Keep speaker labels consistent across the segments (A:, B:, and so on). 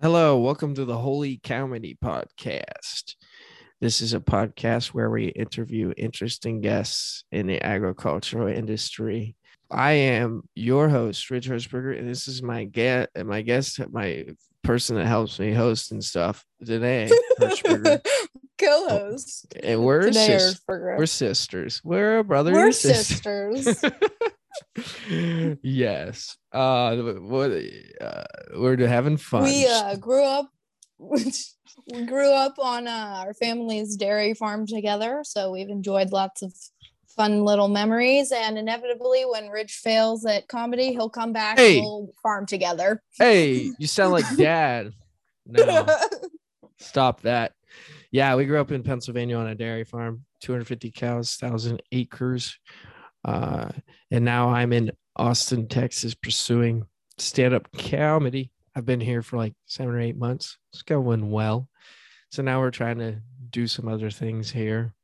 A: Hello, welcome to the Holy Cowmedy Podcast. This is a podcast where we interview interesting guests in the agricultural industry. I am your host, Rich Hershberger, and this is my guest, my guest, my person that helps me host and stuff today, Hershberger.
B: Co-host.
A: And we're sis- we're sisters. We're a brother
B: We're
A: and sister.
B: sisters.
A: yes. Uh, what? Uh, we're having fun.
B: we uh, grew up. we grew up on uh, our family's dairy farm together, so we've enjoyed lots of fun little memories. And inevitably, when Rich fails at comedy, he'll come back
A: Hey.
B: and we'll farm together.
A: hey, you sound like dad. No. Stop that. Yeah, we grew up in Pennsylvania on a dairy farm, 250 cows, 1,000 acres. Uh, and now I'm in Austin, Texas, pursuing stand up comedy. I've been here for like seven or eight months. It's going well. So now we're trying to do some other things here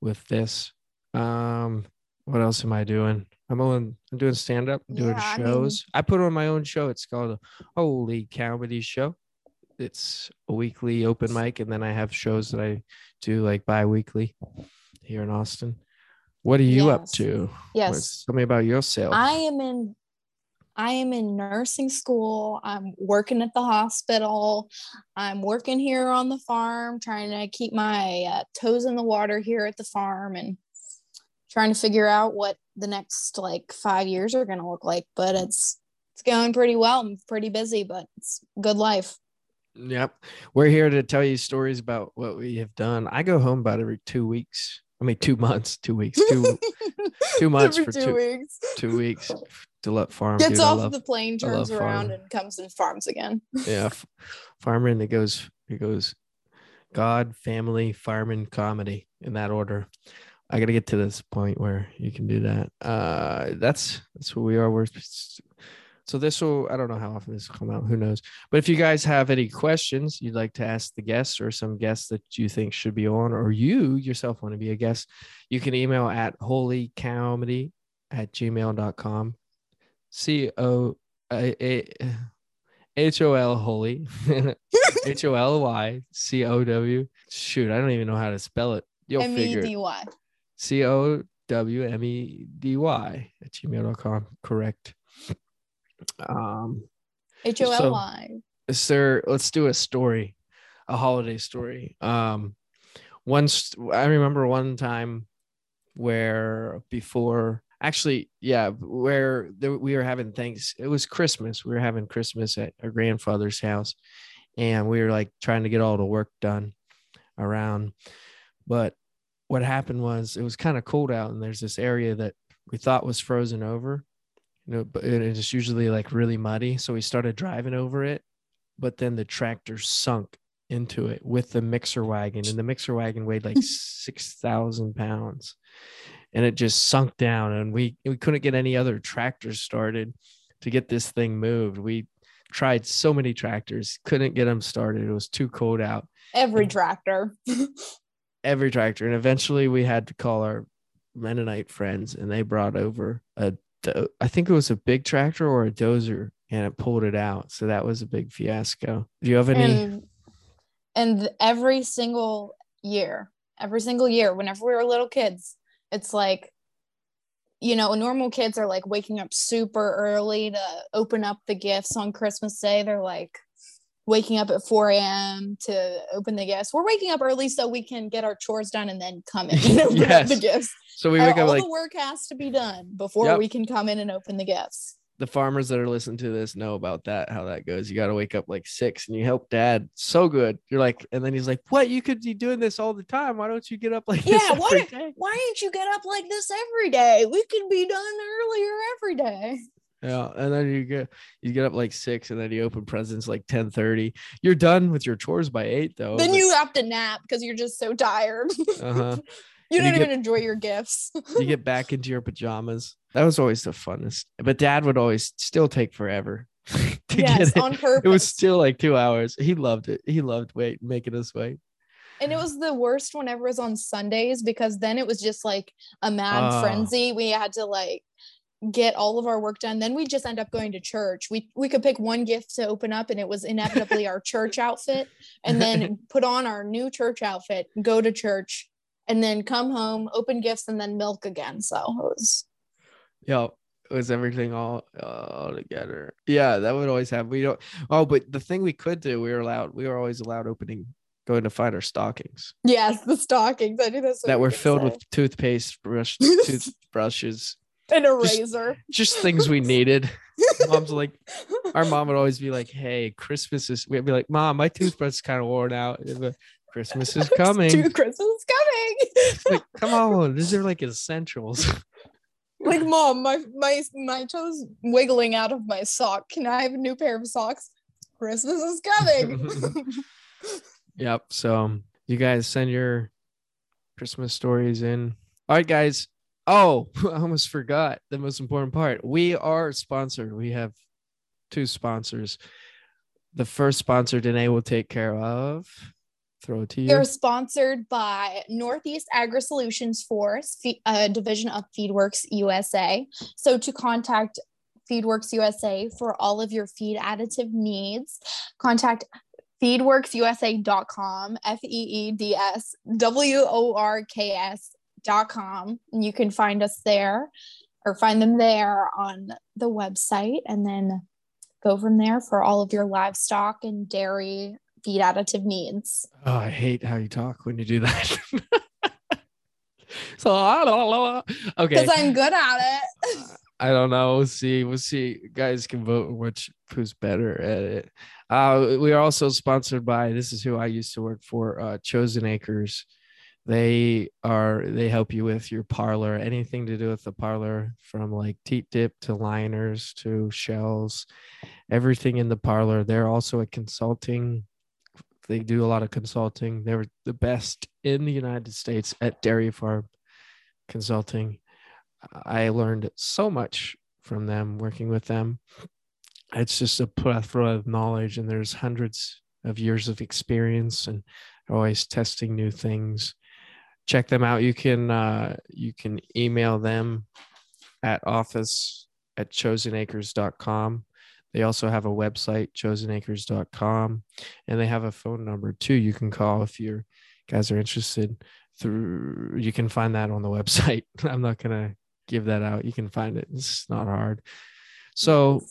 A: with this. Um, what else am I doing? I'm on I'm doing stand up, doing
B: Yeah, I mean-
A: shows. I put on my own show. It's called a Holy Cowmedy Show. It's a weekly open mic, and then I have shows that I do like bi-weekly here in Austin. What are you up to?
B: yes,
A: What's- Tell me about yourself.
B: I am in. I am in nursing school. I'm working at the hospital. I'm working here on the farm, trying to keep my uh, toes in the water here at the farm and trying to figure out what the next like five years are going to look like. But it's it's going pretty well. I'm pretty busy, but it's good life.
A: Yep. We're here to tell you stories about what we have done. I go home about every two weeks. I mean, two months, two weeks, two two months for
B: two
A: two-
B: weeks.
A: two weeks to let farm.
B: Gets
A: dude,
B: off
A: love-
B: the plane, turns around,
A: farming.
B: and comes and farms again.
A: yeah, farmer, and it goes it goes God, family, farming, comedy in that order. I got to get to this point where you can do that. Uh, that's that's who we are. We're so this will I don't know how often this will come out. Who knows? But if you guys have any questions you'd like to ask the guests or some guests that you think should be on, or you yourself want to be a guest, you can email at holycowmedy at gmail.com. C O A H O L holy H O L Y C O W. Shoot, I don't even know how to spell it. You'll figure it. C O W M E D Y at gmail.com. Correct. Um,
B: H O L Y.
A: sir, let's do a story, a holiday story. Um, once I remember one time where before actually yeah where there, we were having things it was christmas we were having christmas at our grandfather's house and we were like trying to get all the work done around but what happened was it was kind of cold out and there's this area that we thought was frozen over you know but it is usually like really muddy so we started driving over it but then the tractor sunk into it with the mixer wagon and the mixer wagon weighed like 6000 pounds and it just sunk down and we we couldn't get any other tractors started to get this thing moved. We tried so many tractors couldn't get them started. It was too cold out.
B: Every
A: And-
B: tractor.
A: every tractor and eventually we had to call our mennonite friends and they brought over a i think it was a big tractor or a dozer and it pulled it out. So that was a big fiasco. Do you have any
B: and and every single year every single year whenever we were little kids it's like you know normal kids are like waking up super early to open up the gifts on christmas day. They're like waking up at 4 a.m to open the gifts. We're waking up early so we can get our chores done and then come in and open
A: Yes.
B: the gifts.
A: So we
B: Uh,
A: wake
B: all
A: up like
B: the work has to be done before
A: Yep.
B: we can come in and open the gifts.
A: The farmers that are listening to this know about that how that goes. You got to wake up like six and you help dad. So good. You're like and then he's like what? You could be doing this all the time. Why don't you get up like this
B: Yeah, why don't-
A: day?"
B: why didn't you get up like this every day? We could be done earlier every day
A: yeah and then you get you get up like six and then you open presents like ten thirty. you're done with your chores by eight though
B: then you have to nap because you're just so tired.
A: uh-huh
B: you
A: and
B: don't
A: get-
B: even enjoy your gifts.
A: you get back into your pajamas that was always the funnest but dad would always still take forever to
B: yes,
A: get it
B: on purpose.
A: it was still like two hours he loved it he loved wait making us wait
B: and it was the worst whenever it was on Sundays because then it was just like a mad
A: Ah.
B: frenzy. We had to like get all of our work done. Then we just end up going to church. We we could pick one gift to open up, and it was inevitably our church outfit, and then put on our new church outfit, go to church, and then come home, open gifts, and then milk again. So it was
A: Yeah, it was everything all all together. Yeah, that would always happen. We don't. Oh, but the thing we could do, we were allowed. We were always allowed opening, going to find our stockings
B: yes, the stockings. I knew that's
A: that were filled
B: say.
A: with toothpaste, brush, toothbrushes,
B: an eraser.
A: just things we needed. Mom's like, our mom would always be like, "Hey, Christmas is." We'd be like, "Mom, my toothbrush is kind of worn out. but Christmas is coming."
B: Dude, Christmas is coming.
A: like, come on, these are like essentials.
B: like, mom, my my my toes wiggling out of my sock. Can I have a new pair of socks? Christmas is coming.
A: Yep. So you guys send your Christmas stories in. All right, guys. Oh, I almost forgot the most important part. We are sponsored. We have two sponsors. The first sponsor, Danae, will take care of. Throw it to you.
B: They're sponsored by Northeast Agri Solutions Force, a uh, division of FeedWorks USA. So to contact FeedWorks USA for all of your feed additive needs, contact feedworksusa.com, F E E D S W O R K S.com. Dot com and you can find us there or find them there on the website and then go from there for all of your livestock and dairy feed additive needs.
A: Oh, I hate how you talk when you do that. so I don't know. Okay.
B: Because I'm good at it.
A: I don't know. We'll see. We'll see. Guys can vote which who's better at it. Uh, we are also sponsored by this is who I used to work for, uh, Chosen Acres. They are they help you with your parlor, anything to do with the parlor, from like teat dip to liners to shells, everything in the parlor. They're also a consulting. They do a lot of consulting. They were the best in the United States at dairy farm consulting. I learned so much from them working with them. It's just a plethora of knowledge, and there's hundreds of years of experience, and always testing new things. Check them out. You can uh, you can email them at office at chosenacres.com. They also have a website, chosenacres.com, and they have a phone number too. You can call if you guys are interested. Through you can find that on the website. I'm not gonna give that out. You can find it. It's not hard. So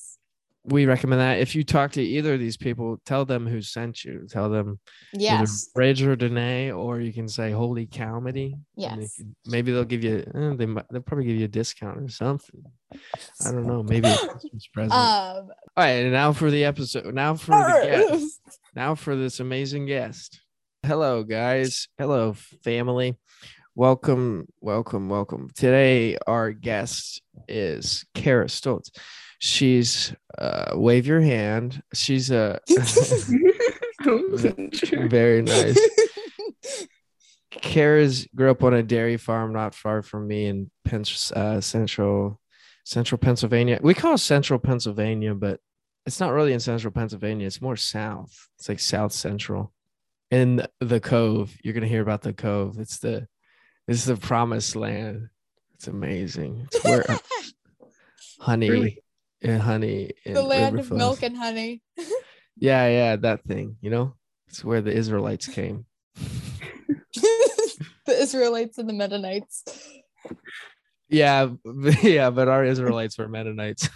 A: we recommend that. If you talk to either of these people, tell them who sent you. Tell them
B: yes,
A: Bridge or Danae, or you can say "Holy Cowmedy."
B: yes.
A: can- maybe they'll give you. eh, they might. They'll probably give you a discount or something. I don't know. Maybe a Christmas present.
B: Um,
A: All right, and now for the episode. Now for the guest. Now for this amazing guest. Hello, guys. Hello, family. Welcome, welcome, welcome. Today, our guest is Kara Stoltz. She's uh, wave your hand. She's a very nice. Kara's grew up on a dairy farm not far from me in Pen- uh, central central Pennsylvania. We call it central Pennsylvania, but it's not really in central Pennsylvania. It's more south. It's like south central. In the Cove, you're gonna hear about the Cove. It's the is the promised land. It's amazing. It's where honey
C: Really?
A: And honey and
B: the land of milk and honey.
A: Yeah, yeah, that thing. You know, it's where the Israelites came.
B: the Israelites and the Mennonites.
A: Yeah, yeah, but our Israelites were Mennonites.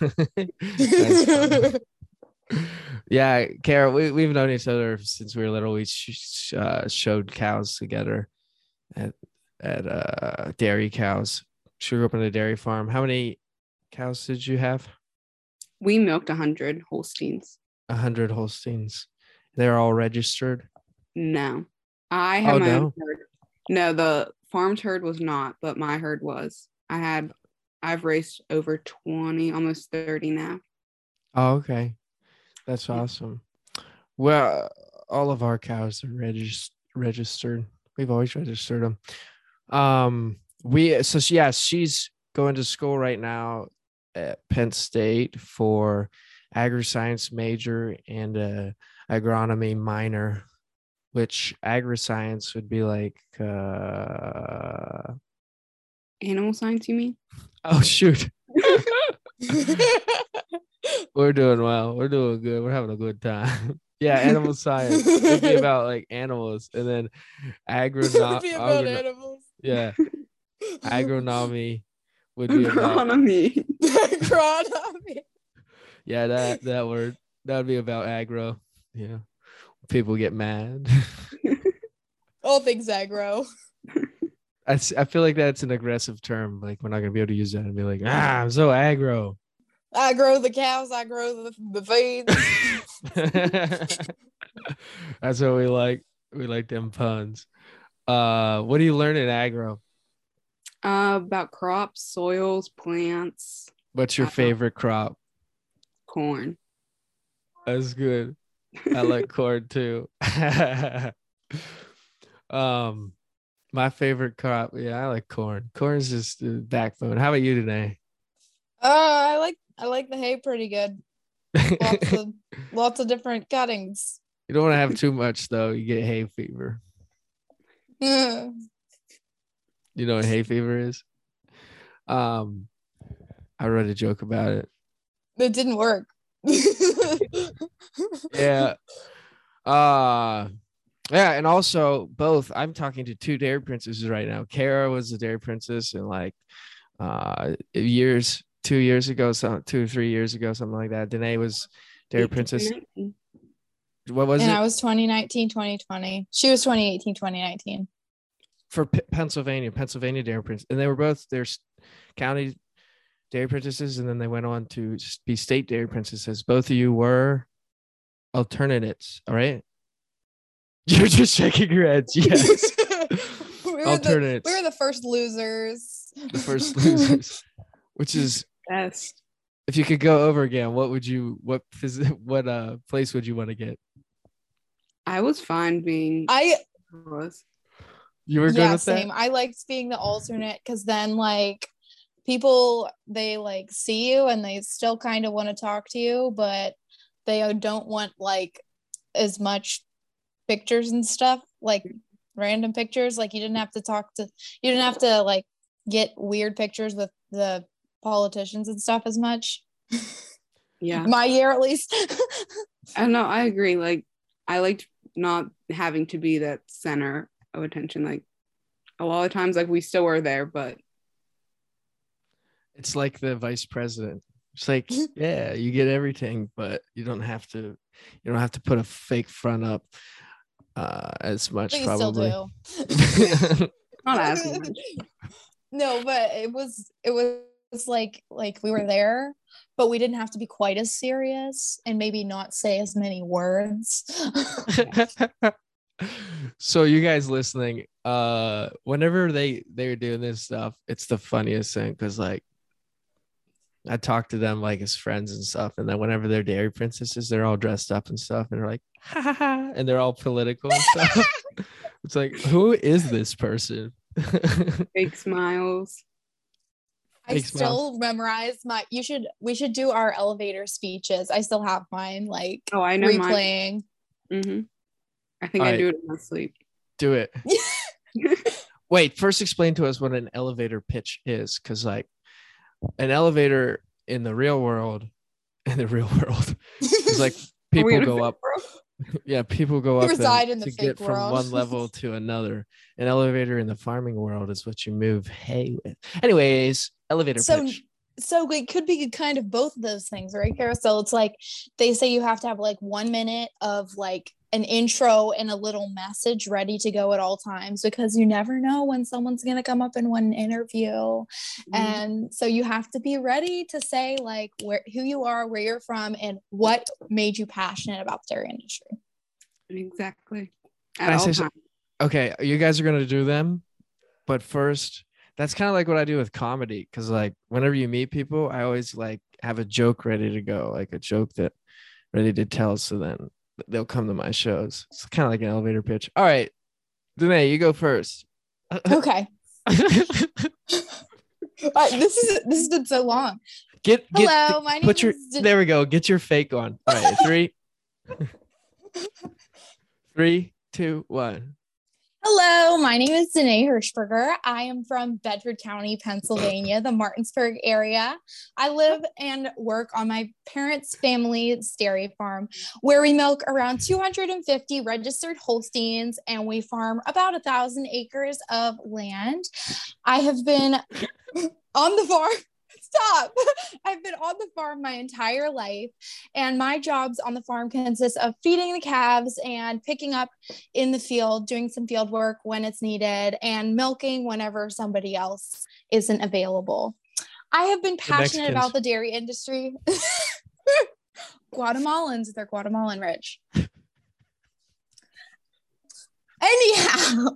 A: Yeah, Kara, we, we've known each other since we were little. We sh- uh, showed cows together at at uh, dairy cows. She grew up on a dairy farm. How many cows did you have?
C: We milked a hundred Holsteins.
A: A hundred Holsteins. They're all registered.
C: No, I have
A: Oh,
C: my
A: no?
C: own herd. No, the farmed herd was not, but my herd was. I had, I've raced over twenty, almost thirty now.
A: Oh, okay. That's awesome. Well, all of our cows are regis- registered. We've always registered them. Um, we so yeah, she's going to school right now at Penn State for agri-science major and a agronomy minor, which agri-science would be like uh
C: Animal science, you mean?
A: oh shoot. We're doing well. We're doing good. We're having a good time. yeah, animal science. It'd be about like animals, and then agronom.
B: Be about
A: agrono-
B: animals.
A: yeah, agronomy would be about.
C: Agronomy.
B: Agronomy.
A: Yeah, that that word. That would be about agro. Yeah, people get mad.
B: All things aggro.
A: I feel like that's an aggressive term. Like we're not gonna be able to use that and be like, ah, I'm so agro.
B: I grow the cows. I grow the, the feeds.
A: That's what we like. We like them puns. Uh, what do you learn in agro?
C: Uh, about crops, soils, plants,
A: What's your favorite crop?
C: corn.
A: That's good. I like corn too. um, my favorite crop. Yeah, I like corn. Corn is just the backbone. How about you today?
B: Oh, I like I like the hay pretty good. Lots of lots of different cuttings.
A: you don't want to have too much though. You get hay fever. You know what hay fever is? Um, I read a joke about it.
B: It didn't work.
A: yeah uh yeah and also both i'm talking to two dairy princesses right now kara was the dairy princess and like uh years two years ago some two or three years ago something like that danae was dairy princess what was it?
B: and
A: it
B: I was 2019, 2020. She was 2018, 2019.
A: For P- pennsylvania pennsylvania dairy princess and they were both their county dairy princesses and then they went on to be state dairy princesses both of you were alternates all right you're just shaking your heads yes
B: we, were the,
A: alternates
B: we were the first losers.
A: the first losers which is
C: Best.
A: if you could go over again what would you what phys- what uh place would you want to get
C: I was fine being.
B: I
C: was.
A: You were good
B: yeah,
A: with
B: same.
A: that
B: I liked being the alternate because then like people they like see you and they still kind of want to talk to you, but they uh, don't want like as much pictures and stuff, like random pictures. Like you didn't have to talk to you didn't have to like get weird pictures with the politicians and stuff as much.
C: Yeah.
B: My year at least.
C: I know. I agree. Like, I liked not having to be that center of attention. Like, a lot of times, like we still were there, but
A: it's like the vice president it's like yeah you get everything but you don't have to you don't have to put a fake front up uh as much
B: But you still
A: probably
B: do.
C: not as much.
B: no but it was it was like like we were there but we didn't have to be quite as serious and maybe not say as many words
A: so you guys listening uh whenever they they're doing this stuff it's the funniest thing because like i talk to them like as friends and stuff and then whenever they're dairy princesses they're all dressed up and stuff and they're like ha ha ha and they're all political and stuff it's like who is this person
C: Fake smiles.
B: i
A: Fake smiles.
B: still memorize my you should we should do our elevator speeches i still have mine like
C: Oh, I know mine.
B: replaying
C: hmm I think I do it in my sleep.
A: do it. Wait first explain to us what an elevator pitch is because like an elevator in the real world in the real world is like people go up
C: world?
A: yeah people go up
B: reside in the
A: to get from one level to another. An elevator in the farming world is what you move hay with. Anyways elevator
B: So-
A: pitch.
B: so it could be kind of both of those things right carousel it's like they say you have to have like one minute of like an intro and a little message ready to go at all times because you never know when someone's going to come up in one interview
C: Mhm.
B: and so you have to be ready to say like where who you are where you're from and what made you passionate about the dairy industry
C: Exactly.
A: Can
C: At
A: I say so- okay you guys are going to do them but first that's kind of like what i do with comedy because like whenever you meet people i always like have a joke ready to go like a joke that ready to tell so then they'll come to my shows. It's kind of like an elevator pitch. All right Danae, you go first.
B: Okay. This is this has been so long.
A: Get get
B: hello my name
A: put your
B: is Dan-
A: there we go. Get your fake on. All right three. Three two one
B: Hello, my name is Danae Hirschberger. I am from Bedford County, Pennsylvania, the Martinsburg area. I live and work on my parents' family's dairy farm, where we milk around 250 registered Holsteins and we farm about a thousand acres of land. I have been on the farm stop. I've been on the farm my entire life, and my jobs on the farm consist of feeding the calves and picking up in the field, doing some field work when it's needed, and milking whenever somebody else isn't available. I have been passionate about the dairy industry. Guatemalans, they're Guatemalan rich. Anyhow,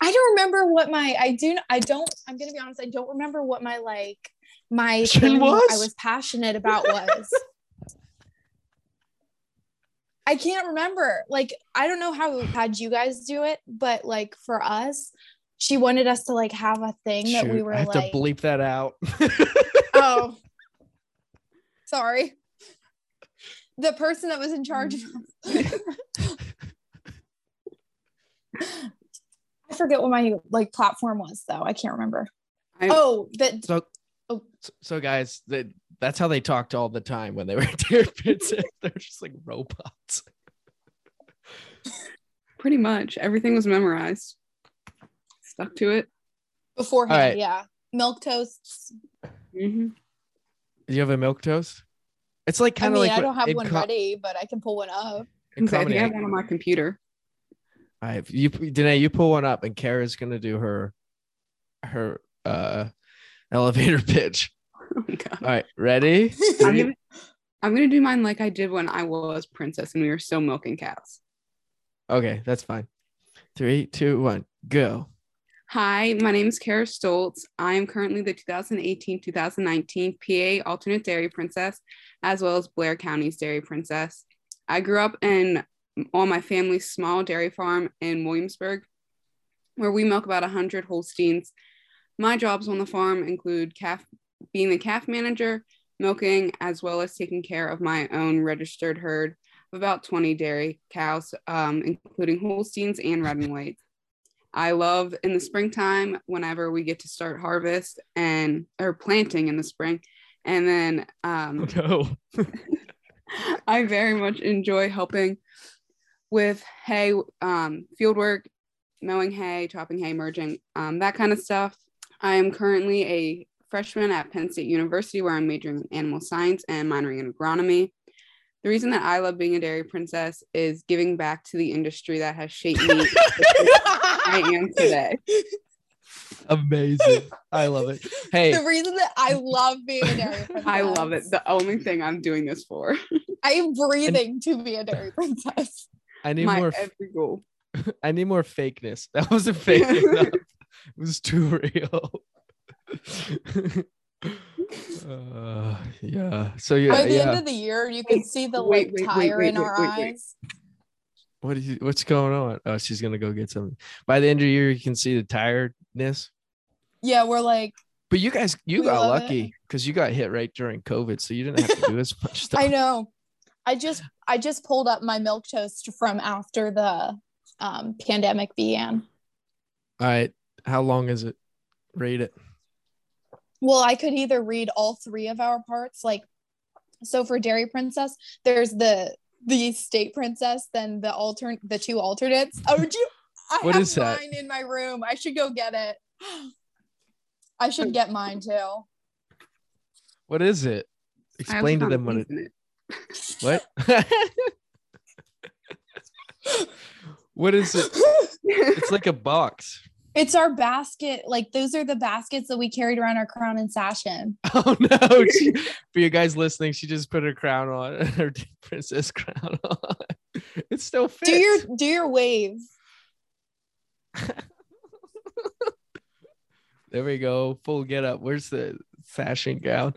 B: I don't remember what my I do I don't I'm gonna be honest, I don't remember what my like my thing was? I was passionate about was. I can't remember. Like, I don't know how had you guys do it, but like for us, she wanted us to like have a thing Shoot, that we were
A: I have
B: like,
A: to bleep that out.
B: oh, sorry. The person that was in charge of I mm. forget what my like platform was though. I can't remember. I, oh, that.
A: So, oh. so guys, that that's how they talked all the time when they were Dairy Princess. They're just like robots.
C: Pretty much everything was memorized. Stuck to it
B: beforehand. Right. Yeah, milk toasts.
C: Mm-hmm.
A: Do you have a milk toast? It's like kind of
B: I
A: mean,
B: like I don't have one co- ready, but I can pull one up.
C: Okay, I think I have one on my computer.
A: All right, you Danae, you pull one up, and Kara's gonna do her her uh elevator pitch. Oh, All right, ready?
C: I'm gonna, I'm gonna do mine like I did when I was princess and we were still milking cows.
A: Okay, that's fine. Three, two, one, go.
C: Hi, my name is Kara Stoltz. I am currently the 2018 2019 PA Alternate Dairy Princess, as well as Blair County's Dairy Princess. I grew up in on my family's small dairy farm in Williamsburg, where we milk about 100 Holsteins. My jobs on the farm include calf, being the calf manager, milking, as well as taking care of my own registered herd of about 20 dairy cows, um, including Holsteins and red and white. I love in the springtime whenever we get to start harvest and or planting in the spring, and then um,
A: oh, no.
C: I very much enjoy helping with hay, um, field work, mowing hay, chopping hay, merging, um, that kind of stuff. I am currently a freshman at Penn State University where I'm majoring in animal science and minoring in agronomy. The reason that I love being a dairy princess is giving back to the industry that has shaped me I am today.
A: Amazing. I love it. Hey.
B: The reason that I love being a dairy princess. I
C: love it. The only thing I'm doing this for.
B: I am breathing and, to be a dairy princess.
A: I need
C: My
A: more
C: every goal.
A: I need more fakeness. That wasn't fake enough. It was too real. uh, yeah. So yeah.
B: By the
A: yeah.
B: end of the year, you can see the wait, like wait, tire wait, in our eyes.
A: What is what's going on? Oh, she's gonna go get something. By the end of the year, you can see the tiredness.
B: Yeah, we're like.
A: But you guys, you got lucky because you got hit right during COVID, so you didn't have to do as much stuff.
B: I know. I just I just pulled up my milk toast from after the um, pandemic began.
A: All right, how long is it? Read it.
B: Well, I could either read all three of our parts, like so for Dairy Princess, there's the the state princess, then the alternate the two alternates. Oh, would you? I
A: what
B: have
A: is that?
B: mine in my room. I should go get it. I should get mine too.
A: What is it? Explain to them what it, it. What? what is it? It's like a box.
B: It's our basket. Like those are the baskets that we carried around our crown and sash in.
A: Oh no! She, for you guys listening, she just put her crown on, her princess crown on. It still fits.
B: Do your do your wave.
A: there we go. Full get up. Where's the fashion gown?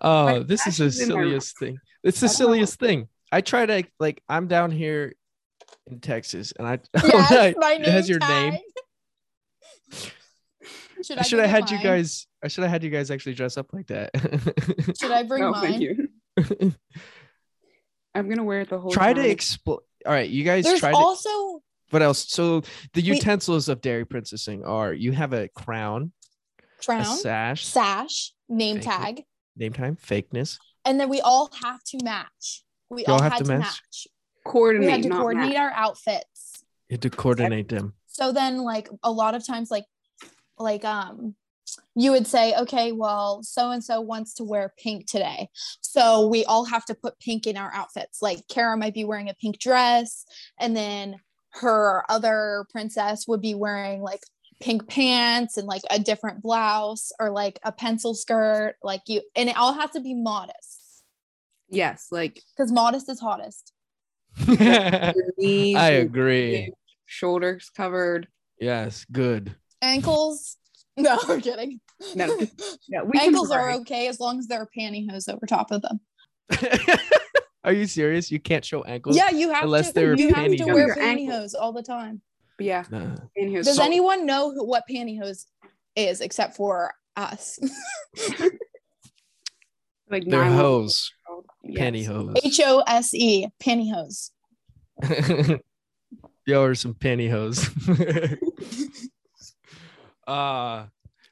A: Oh, this is the silliest thing. It's the silliest thing. I try to like I'm down here in Texas and I
B: yes, my name
A: it has your name. Should I, should have had mine? you guys I should have had you guys actually dress up like that.
B: should I bring no, mine? Thank
C: you. I'm gonna wear it the whole
A: try
C: time.
A: to explain all right, you guys
B: There's
A: try to-
B: also
A: What else? So the
B: We-
A: utensils of dairy princessing are you have a crown, a
B: Crown,
A: sash,
B: sash, name
A: Thank you.
B: tag,
A: name time, fakeness.
B: and then we all have to match. We
A: all
B: all
A: have
B: had
A: to
B: to
A: match?
B: match.
C: Coordinate,
B: We had to
C: not
B: coordinate
C: match.
B: our outfits.
A: You had to coordinate them.
B: So then, like a lot of times, like like um you would say okay well so and so wants to wear pink today so we all have to put pink in our outfits like kara might be wearing a pink dress and then her other princess would be wearing like pink pants and like a different blouse or like a pencil skirt like you and it all has to be modest
C: Yes, like
B: because modest is hottest
A: I
C: knees, your
A: agree.
C: shoulders covered.
A: Yes, good.
B: ankles no i'm kidding
C: No, Yeah, we
B: ankles are okay as long as there are pantyhose over top of them
A: are you serious? You can't show ankles?
B: Yeah, you have
A: Unless
B: to.
A: they're
B: you have to wear pantyhose all the time.
C: But yeah,
A: Nah.
C: in here.
B: Does
A: So-
B: anyone know who, what pantyhose is except for us?
C: like
A: They're
C: 911.
A: hose.
C: Yes.
A: Pantyhose.
B: H O S E pantyhose.
A: Yo, or some pantyhose. uh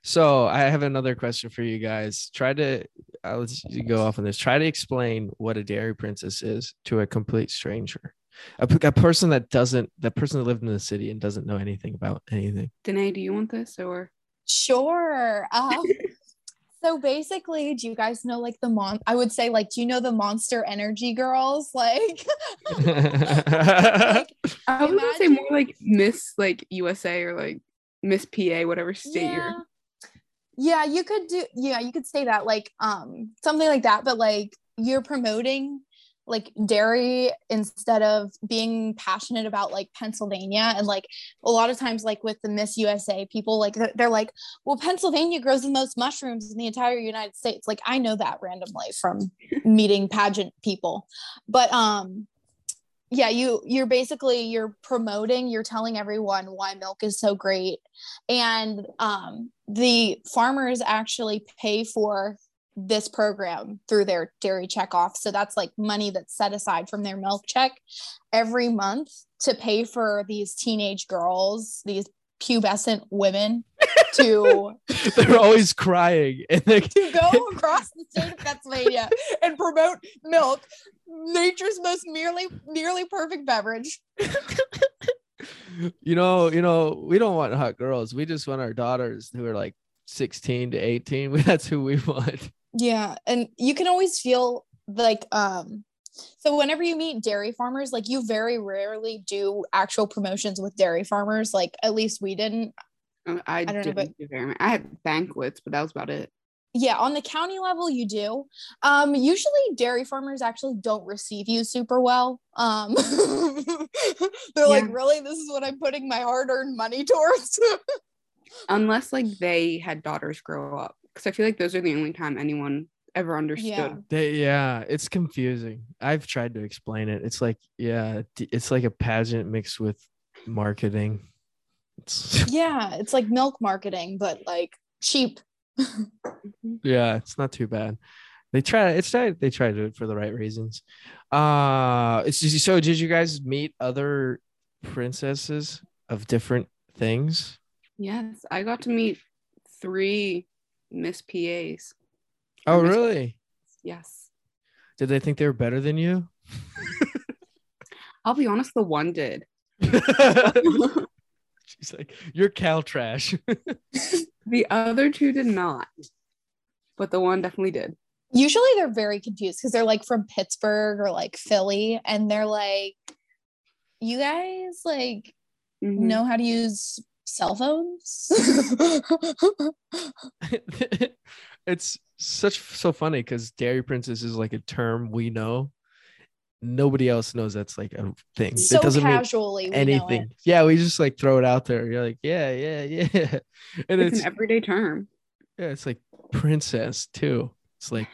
A: so I have another question for you guys. Try to uh, let's go off on this. Try to explain what a dairy princess is to a complete stranger. A, p- a person that doesn't, that person that lived in the city and doesn't know anything about anything.
C: Danae, do you want this or?
B: Sure. Um, so basically, do you guys know like the mon? I would say like, do you know the Monster Energy girls? Like, like
C: I was gonna say more like Miss like USA or like Miss PA, whatever state
B: yeah.
C: you're.
B: yeah you could do yeah you could say that like um something like that but like you're promoting like dairy instead of being passionate about like pennsylvania. And like a lot of times like with the miss usa people like they're, like well pennsylvania grows the most mushrooms in the entire united states. Like i know that randomly from meeting pageant people. But um yeah you you're basically you're promoting you're telling everyone why milk is so great. And um, the farmers actually pay for this program through their dairy check off so that's like money that's set aside from their milk check every month to pay for these teenage girls these pubescent women to
A: They're always crying. And they
B: to go across the state of Pennsylvania and promote milk, nature's most nearly nearly perfect beverage.
A: you know, you know, we don't want hot girls. We just want our daughters who are like 16 to 18. That's who we want.
B: Yeah, and you can always feel like um so whenever you meet dairy farmers, like you very rarely do actual promotions with dairy farmers. Like at least we didn't.
C: uh, I,
B: don't know,
C: didn't
B: but-
C: do very much. I had banquets, but that was about it.
B: Yeah, on the county level you do. Um usually dairy farmers actually don't receive you super well. Um they're like, "Really? This is what I'm putting my hard-earned money towards?"
C: Unless like they had daughters grow up, because I feel like those are the only time anyone ever understood.
B: Yeah.
A: They, yeah, it's confusing. I've tried to explain it. It's like, yeah, it's like a pageant mixed with marketing. It's,
B: yeah, it's like milk marketing but like cheap.
C: Mhm.
A: yeah, it's not too bad. They try. It's try. They try to do it for the right reasons. Uh, it's just, so. Did you guys meet other princesses of different things?
C: Yes, I got to meet three Miss PAs.
A: Oh,
C: Miss-
A: really?
C: Yes.
A: Did they think they were better than you?
C: I'll be honest, the one did.
A: She's like, "You're cow trash."
C: The other two did not, but the one definitely did.
B: Usually they're very confused because they're like from Pittsburgh or like Philly and they're like, you guys like
C: Mhm.
B: know how to use cell phones?
A: it's such so funny because dairy princess is like a term we know. Nobody else knows that's like a thing.
B: so
A: it doesn't mean
B: casually we
A: anything.
B: it.
A: Yeah, we just like throw it out there. You're like, yeah, yeah, yeah. And
C: It's
A: it's
C: an everyday term.
A: yeah, it's like princess too. It's like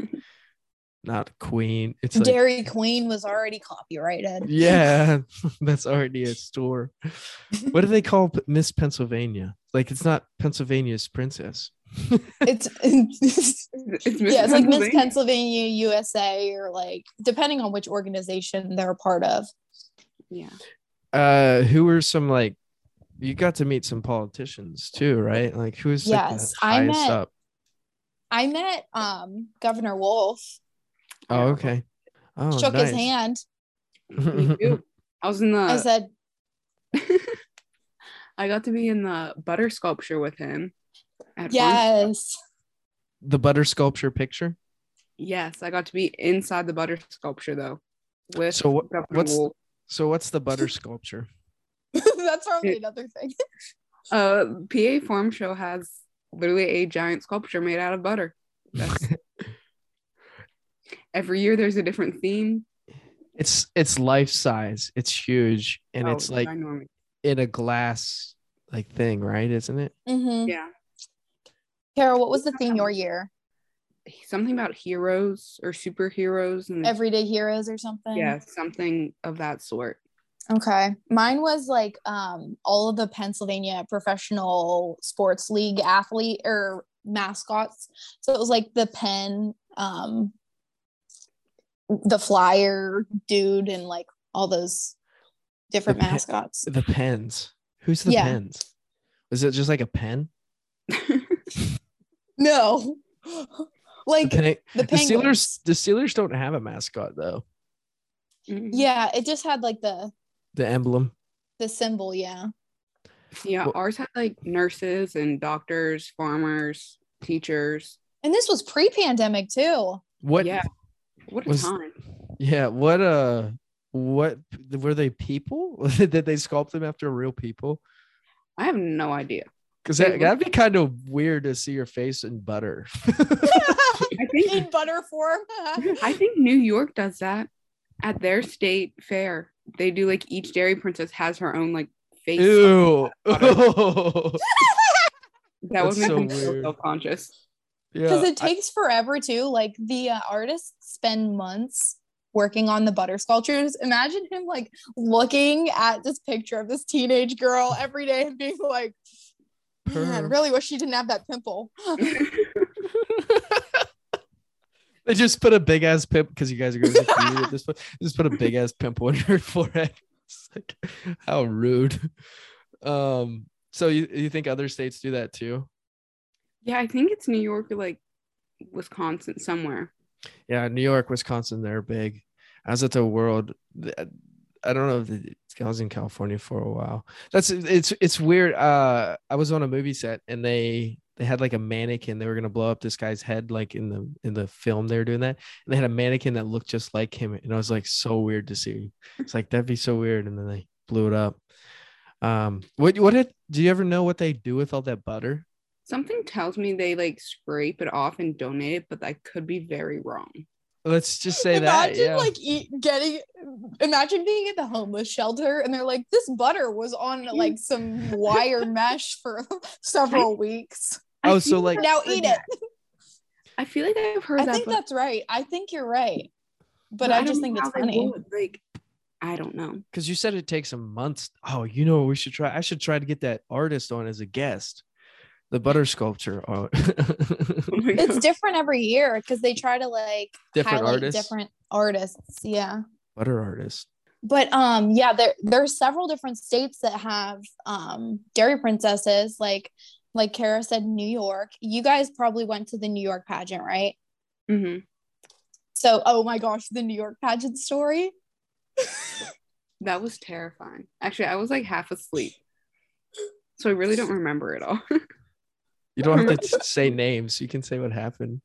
A: not queen. It's like
B: Dairy Queen was already copyrighted.
A: yeah, that's already a store. What do they call Miss Pennsylvania? Like it's not Pennsylvania's princess.
B: It's,
C: It's Miss
B: yeah, it's like Miss
C: Pennsylvania.
B: Pennsylvania USA or like depending on which organization they're a part of.
C: Yeah.
A: Uh, who were some like? You got to meet some politicians too, right? Like who's like, the
B: Yes, I met-
A: up?
B: I met um Governor Wolf,
A: Oh, okay. Oh,
B: shook
A: nice.
B: his hand.
C: I was in the.
B: I said,
C: I got to be in the butter sculpture with him. at one-
B: yes.
A: the butter sculpture picture.
C: Yes, I got to be inside the butter sculpture though. With
A: So what- what's-
C: Wolf.
A: So what's the butter sculpture?
B: That's probably
C: It-
B: another thing.
C: Uh, PA Farm Show has literally a giant sculpture made out of butter. That's every year there's a different theme.
A: It's it's life size. It's huge, and
C: Oh,
A: it's like
C: ginormous.
A: in a glass like thing, right? Isn't it?
B: hmm
C: yeah,
B: Kara, what was the theme your year?
C: something about heroes or superheroes and
B: Everyday Heroes or something?
C: yeah, something of that sort.
B: Okay. Mine was like um all of the Pennsylvania professional sports league athlete or mascots. So it was like the penn um the flyer dude and like all those different
A: The Pen-
B: mascots.
A: The pens. Who's the
B: Yeah.
A: pens? Is it just like a pen?
B: No.
A: The,
B: like
A: Pen-
B: the
A: the Steelers. The Steelers don't have a mascot though.
C: Mhm.
B: Yeah, it just had like the
A: The emblem.
B: the symbol, yeah.
C: yeah,
A: Well-
C: ours had like nurses and doctors, farmers, teachers.
B: And this was pre-pandemic too.
A: What?
C: Yeah, what a
A: was-
C: time.
A: Yeah. What? Uh. What were they? People? Did they sculpt them after real people?
C: I have no idea.
A: Because that, that'd be kind of weird to see your face in butter.
C: I think
B: In butter form.
C: I think New York does that at their state fair. They do like each dairy princess has her own like face.
A: Ew.
C: That would
A: That's
C: make
A: so
C: me so self conscious.
B: Because
A: yeah.
B: it takes forever too like the uh, artists spend months working on the butter sculptures imagine him like looking at this picture of this teenage girl every day and being like man
A: Perv.
B: really wish she didn't have that pimple
A: they just put a big ass pimp because you guys are going to the at this point. Just put a big ass pimple on your forehead. It's like how rude. Um. So you you think other states do that too?
C: Yeah, I think it's New York or like Wisconsin somewhere.
A: Yeah, New York, Wisconsin, they're big. As at the World. I don't know if it, I was in California for a while. That's it's it's weird. Uh, I was on a movie set and they they had like a mannequin. They were gonna blow up this guy's head, like in the in the film. They were doing that, and they had a mannequin that looked just like him, and I was like so weird to see. It's like that'd be so weird, and then they blew it up. Um, what what did do you ever know what they do with all that butter?
C: Something tells me they like scrape it off and donate it, but I could be very wrong.
A: Let's just say
B: imagine
A: that. Yeah.
B: like eat, getting imagine being at the homeless shelter and they're like this butter was on like some wire mesh for several weeks oh,
C: I
A: Oh, so, like-
B: now eat it
C: I feel like I've heard
B: I
C: that.
B: think
C: but-
B: that's right. I think you're right. But
C: but
B: I
C: don't
B: just think it's funny.
C: would, Like, I don't know.
A: because you said it takes a month. Oh, you know what we should try? I should try to get that artist on as a guest. The butter sculpture. Oh.
C: Oh
B: It's different every year because they try to like
A: Different
B: highlight
A: artists?
B: different artists. Yeah.
A: butter artist.
B: But um yeah, there there's several different states that have um dairy princesses like like Kara said New York. You guys probably went to the New York pageant, right?
C: Mm-hmm.
B: So, oh my gosh, the New York pageant story.
C: That was terrifying. Actually, I was like half asleep. So I really don't remember it all.
A: You don't have to say names. You can say what happened.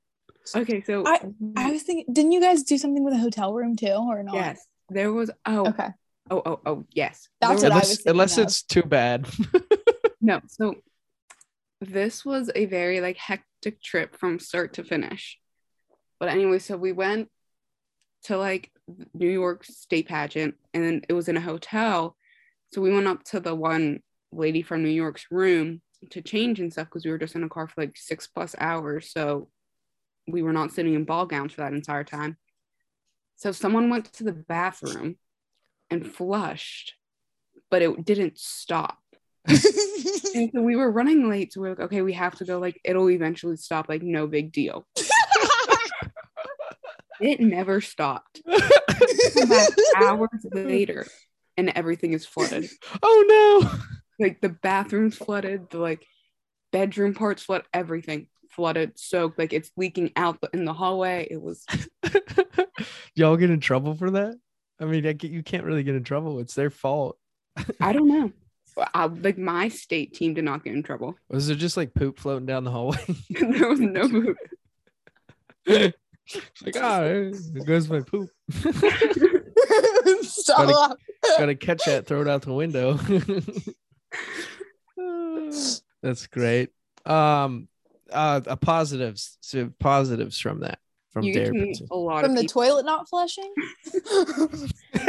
C: okay, so
B: I mhm. I was thinking, didn't you guys do something with a hotel room too, or not?
C: yes, there was oh
B: Okay.
C: oh oh oh yes.
B: That's
C: There
B: what I
C: was-
B: was
A: Unless,
B: of.
A: it's too bad.
C: No, so this was a very like hectic trip from start to finish. But anyway, so we went to like New York State pageant and it was in a hotel. So we went up to the one lady from New York's room to change and stuff because we were just in a car for like six plus hours. So we were not sitting in ball gowns for that entire time. So someone went to the bathroom and flushed, but it didn't stop. And so we were running late. So we are like, okay, we have to go. Like, it'll eventually stop. Like, no big deal. It never stopped. Back hours later. and everything is flooded.
A: oh no.
C: Like the bathrooms flooded, the like bedroom parts flood, everything flooded, soaked, like it's leaking out in the hallway. It was
A: Y'all get in trouble for that? I mean, I get, you can't really get in trouble. It's their fault.
C: I don't know. I, like my state team did not get in trouble.
A: Was there just like poop floating down the hallway?
C: there was no poop.
A: Like, ah, there goes my poop.
B: Stop.
A: Gotta catch that, throw it out the window. That's great. Um, uh, a positives, so positives from that from
C: you get
A: Dairy
C: to meet
A: Princess.
C: a lot
B: From
C: of
B: the
C: people.
B: toilet not flushing?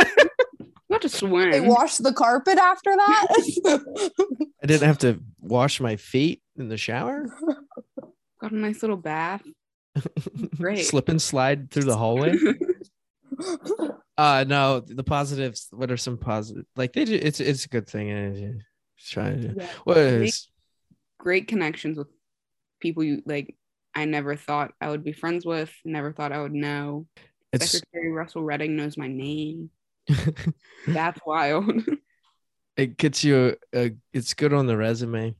C: not to swim.
B: they wash the carpet after that?
A: I didn't have to wash my feet in the shower.
C: Got a nice little bath. Great.
A: Slip and slide through the hallway. Uh no, the positives. What are some positive? Like they, do, it's it's a good thing. And Trying to.
C: Yeah.
A: What
C: Make
A: is?
C: Great connections with people you like. I never thought I would be friends with. Never thought I would know.
A: It's
C: Secretary Russell Redding knows my name. That's wild.
A: it gets you. A, it's good on the resume.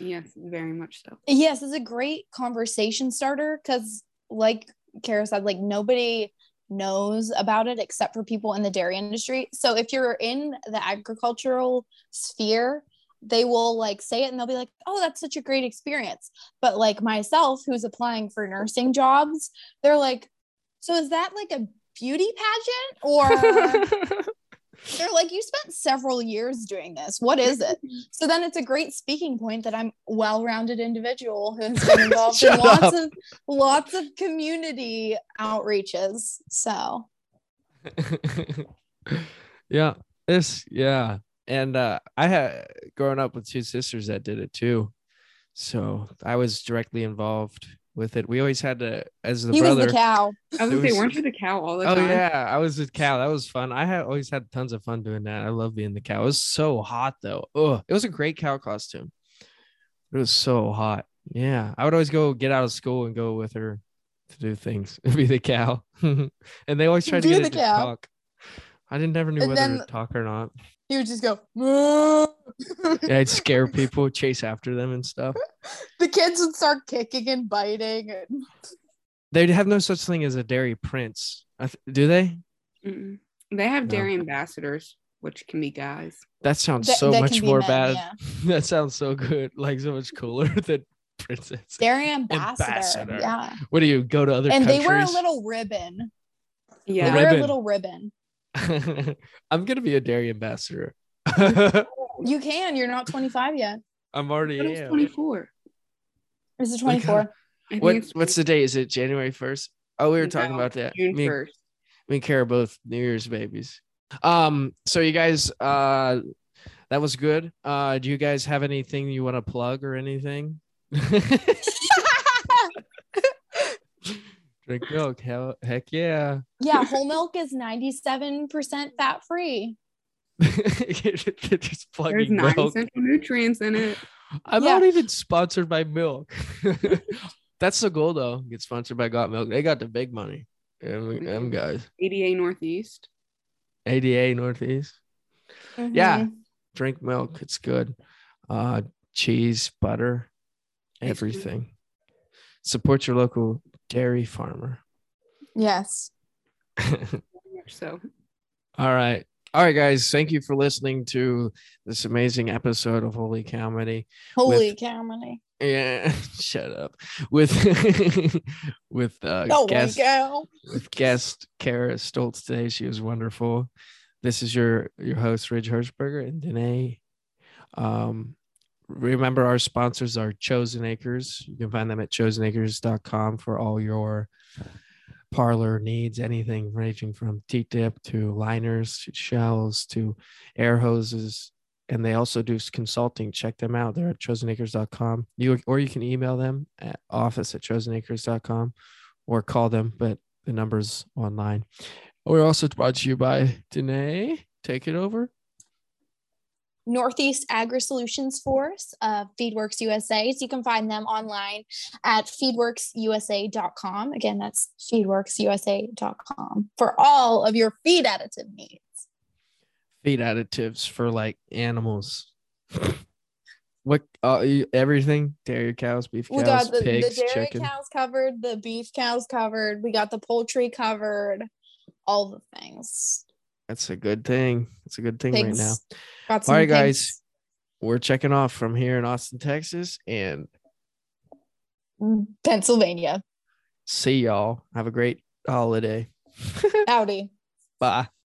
C: yes, very much so.
B: yes, it's a great conversation starter because, like Kara said, like nobody knows about it except for people in the dairy industry. So if you're in the agricultural sphere, they will like say it and they'll be like, oh, that's such a great experience. But like myself, who's applying for nursing jobs, they're like, so is that like a beauty pageant or they're like you spent several years doing this what is it so then it's a great speaking point that i'm well-rounded individual who's been involved in lots
A: up.
B: of lots of community outreaches so
A: yeah. This. Yeah. And uh, I had growing up with two sisters that did it too, so I was directly involved with it. We always had to, as the
B: he
A: brother.
B: was the cow
C: I was
A: It
C: gonna say, weren't you the cow all the
A: Oh
C: time?
A: Oh yeah, I was with Cal. That was fun. I had always had tons of fun doing that. I love being the cow. It was so hot though. Oh, it was a great cow costume. It was so hot. Yeah, I would always go get out of school and go with her to do things. Be the cow, and they always tried to get
B: the
A: her to
B: cow.
A: talk. I didn't never knew
B: And
A: whether
B: then-
A: to talk or not.
B: he would just go "Moo."
A: Yeah, I'd scare people, chase after them and stuff.
B: the kids would start kicking and biting and
A: They have no such thing as a dairy prince, th- do they?
C: Mm-mm. They have
A: No.
C: dairy ambassadors, which can be guys.
A: That sounds
B: That-
A: so
B: that
A: much more
B: men,
A: bad.
B: yeah.
A: that sounds so good, like so much cooler than princess.
B: dairy ambassador,
A: Ambassador.
B: yeah
A: What do you go to other
B: and
A: countries?
B: they wear a little ribbon
C: Yeah.
B: they wear a little ribbon
A: I'm gonna be a dairy ambassador.
B: you can you're not 25 yet
A: I'm already
C: But it's
A: am.
C: 24.
B: is it 24
C: I
A: What
C: it's
A: what's the date? Is it January first? Oh, we were talking
C: No,
A: about that.
C: June
A: Me,
C: 1st.
A: me and Kara both New Year's babies. Um, so you guys, uh, that was good. Uh, do you guys have anything you want to plug or anything? Drink milk. Hell, heck yeah.
B: yeah whole milk is 97% fat free
A: You're just plugging
C: There's nine
A: milk.
C: essential nutrients in it.
A: I'm
B: Yeah.
A: not even sponsored by milk. That's the goal, though. Get sponsored by Got Milk. They got the big money. Them, them guys.
C: ADA Northeast.
A: ADA Northeast. Yeah.
B: Mhm.
A: Drink milk. It's good. Uh, cheese, butter,
C: Ice cream.
A: everything. Support your local dairy farmer.
B: yes
C: So
A: All right. All right, guys. Thank you for listening to this amazing episode of Holy Cowmedy.
B: holy
A: With-
B: cow money
A: Yeah, shut up. With with uh
B: oh
A: guest with guest Kara Stoltz today. She was wonderful. This is your your host Ridge Hirschberger and Danae. Um, remember our sponsors are Chosen Acres. You can find them at chosenacres.com for all your parlor needs, anything ranging from teat dip to liners shells to air hoses. And they also do consulting. Check them out. They're at chosenacres.com. You or you can email them at office at chosenacres.com or call them, but the number's online. We're also brought to you by Danae. Take it over.
B: Northeast Agri Solutions Force, uh, Feedworks USA. So you can find them online at feedworksusa.com. Again, that's feedworksusa.com for all of your feed additive needs.
A: feed additives for like animals. what uh, everything? Dairy cows, beef cows we
B: got the,
A: pigs,
B: the dairy
A: chicken.
B: cows covered, the beef cows covered, we got the poultry covered, all the things.
A: That's a good thing. It's a good thing
B: Pigs.
A: right now. All right, guys.
B: pigs.
A: We're checking off from here in Austin, Texas, and
B: Pennsylvania.
A: see y'all. Have a great holiday.
B: Howdy.
A: Bye.